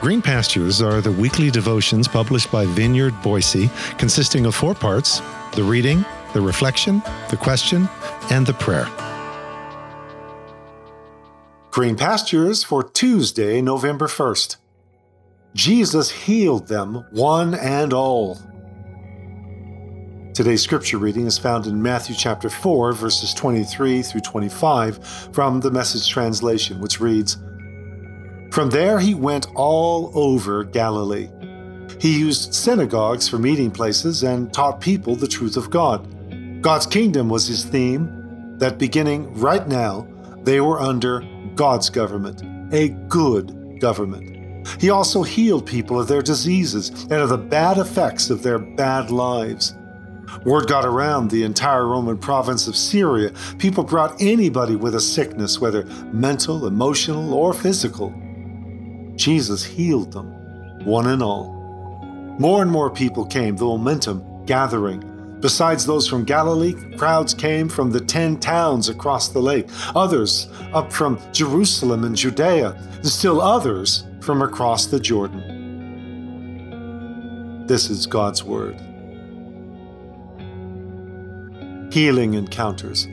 Green Pastures are the weekly devotions published by Vineyard Boise, consisting of four parts the reading, the reflection, the question, and the prayer. Green Pastures for Tuesday, November 1st. Jesus healed them, one and all. Today's scripture reading is found in Matthew chapter 4, verses 23 through 25 from the Message translation, which reads From there he went all over Galilee. He used synagogues for meeting places and taught people the truth of God. God's kingdom was his theme, that beginning right now, they were under God's government, a good government. He also healed people of their diseases and of the bad effects of their bad lives. Word got around the entire Roman province of Syria. People brought anybody with a sickness, whether mental, emotional, or physical. Jesus healed them, one and all. More and more people came, the momentum gathering. Besides those from Galilee, crowds came from the ten towns across the lake, others up from Jerusalem and Judea, and still others from across the Jordan. This is God's Word healing encounters.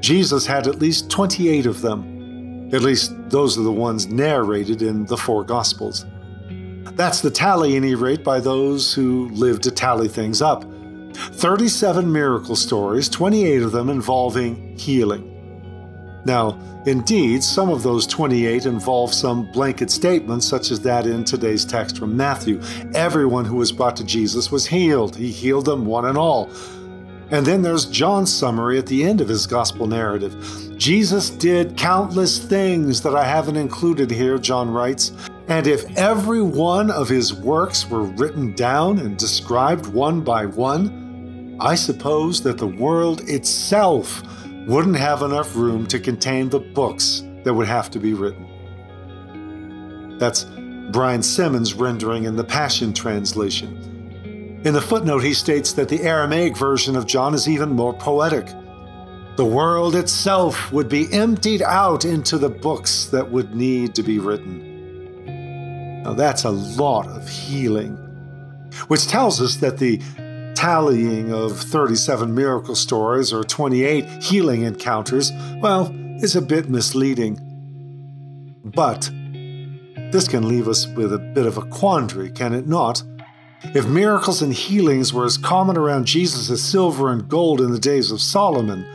Jesus had at least 28 of them. At least those are the ones narrated in the four Gospels. That's the tally, any rate, by those who live to tally things up. 37 miracle stories, 28 of them involving healing. Now, indeed, some of those 28 involve some blanket statements, such as that in today's text from Matthew. Everyone who was brought to Jesus was healed. He healed them one and all. And then there's John's summary at the end of his gospel narrative. Jesus did countless things that I haven't included here, John writes. And if every one of his works were written down and described one by one, I suppose that the world itself wouldn't have enough room to contain the books that would have to be written. That's Brian Simmons' rendering in the Passion Translation. In the footnote, he states that the Aramaic version of John is even more poetic. The world itself would be emptied out into the books that would need to be written. Now, that's a lot of healing, which tells us that the tallying of 37 miracle stories or 28 healing encounters, well, is a bit misleading. But this can leave us with a bit of a quandary, can it not? If miracles and healings were as common around Jesus as silver and gold in the days of Solomon,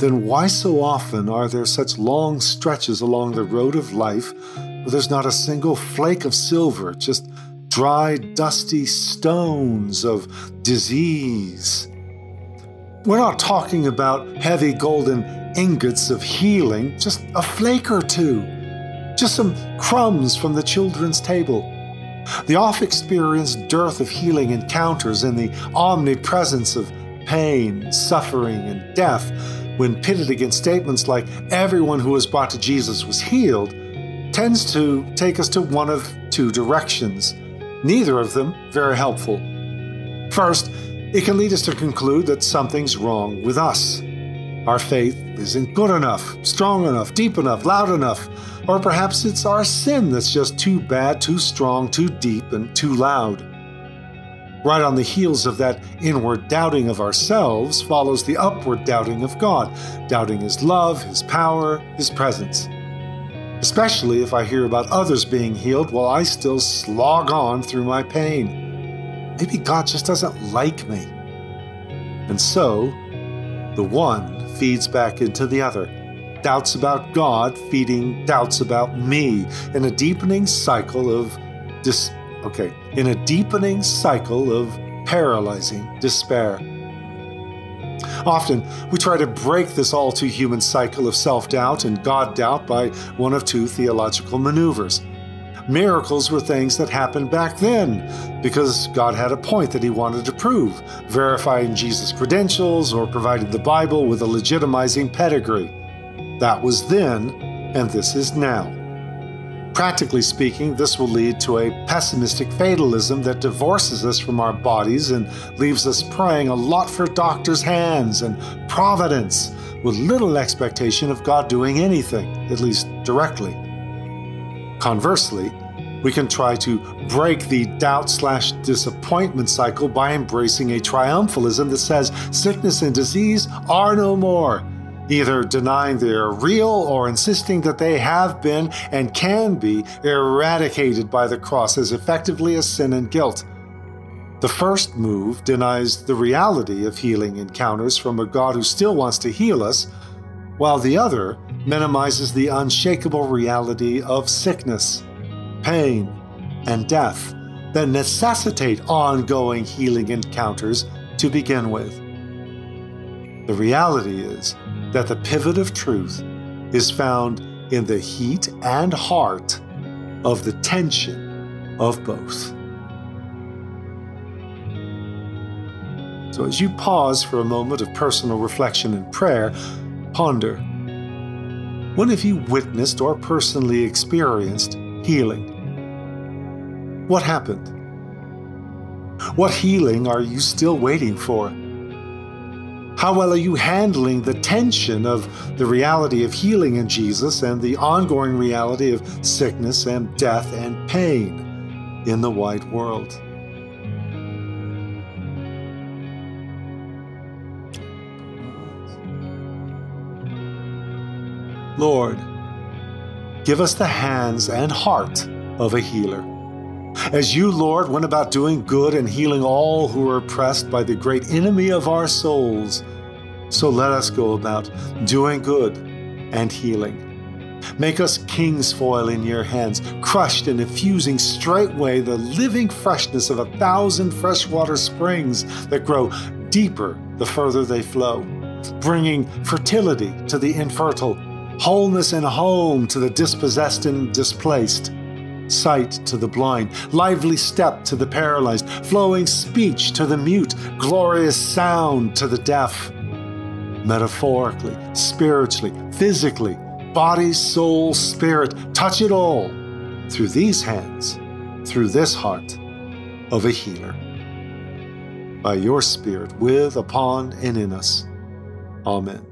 then why so often are there such long stretches along the road of life where there's not a single flake of silver, just dry, dusty stones of disease? We're not talking about heavy golden ingots of healing, just a flake or two, just some crumbs from the children's table. The oft experienced dearth of healing encounters and the omnipresence of pain, suffering, and death, when pitted against statements like everyone who was brought to Jesus was healed, tends to take us to one of two directions, neither of them very helpful. First, it can lead us to conclude that something's wrong with us. Our faith isn't good enough, strong enough, deep enough, loud enough, or perhaps it's our sin that's just too bad, too strong, too deep, and too loud. Right on the heels of that inward doubting of ourselves follows the upward doubting of God, doubting His love, His power, His presence. Especially if I hear about others being healed while I still slog on through my pain. Maybe God just doesn't like me. And so, the one feeds back into the other doubts about God feeding doubts about me in a deepening cycle of dis okay, in a deepening cycle of paralyzing despair. Often, we try to break this all too human cycle of self doubt and God doubt by one of two theological maneuvers. Miracles were things that happened back then because God had a point that He wanted to prove, verifying Jesus' credentials or providing the Bible with a legitimizing pedigree. That was then, and this is now. Practically speaking, this will lead to a pessimistic fatalism that divorces us from our bodies and leaves us praying a lot for doctors' hands and providence, with little expectation of God doing anything, at least directly. Conversely, We can try to break the doubt slash disappointment cycle by embracing a triumphalism that says sickness and disease are no more, either denying they're real or insisting that they have been and can be eradicated by the cross as effectively as sin and guilt. The first move denies the reality of healing encounters from a God who still wants to heal us, while the other minimizes the unshakable reality of sickness pain, and death that necessitate ongoing healing encounters to begin with. The reality is that the pivot of truth is found in the heat and heart of the tension of both. So, as you pause for a moment of personal reflection and prayer, ponder when have you witnessed or personally experienced healing. What happened? What healing are you still waiting for? How well are you handling the tension of the reality of healing in Jesus and the ongoing reality of sickness and death and pain in the wide world? Lord, Give us the hands and heart of a healer. As you, Lord, went about doing good and healing all who were oppressed by the great enemy of our souls, so let us go about doing good and healing. Make us king's foil in your hands, crushed and infusing straightway the living freshness of a thousand freshwater springs that grow deeper the further they flow, bringing fertility to the infertile wholeness and home to the dispossessed and displaced, sight to the blind, lively step to the paralyzed, flowing speech to the mute, glorious sound to the deaf. Metaphorically, spiritually, physically, body, soul, spirit, touch it all through these hands, through this heart of a healer. By your Spirit, with, upon, and in us. Amen.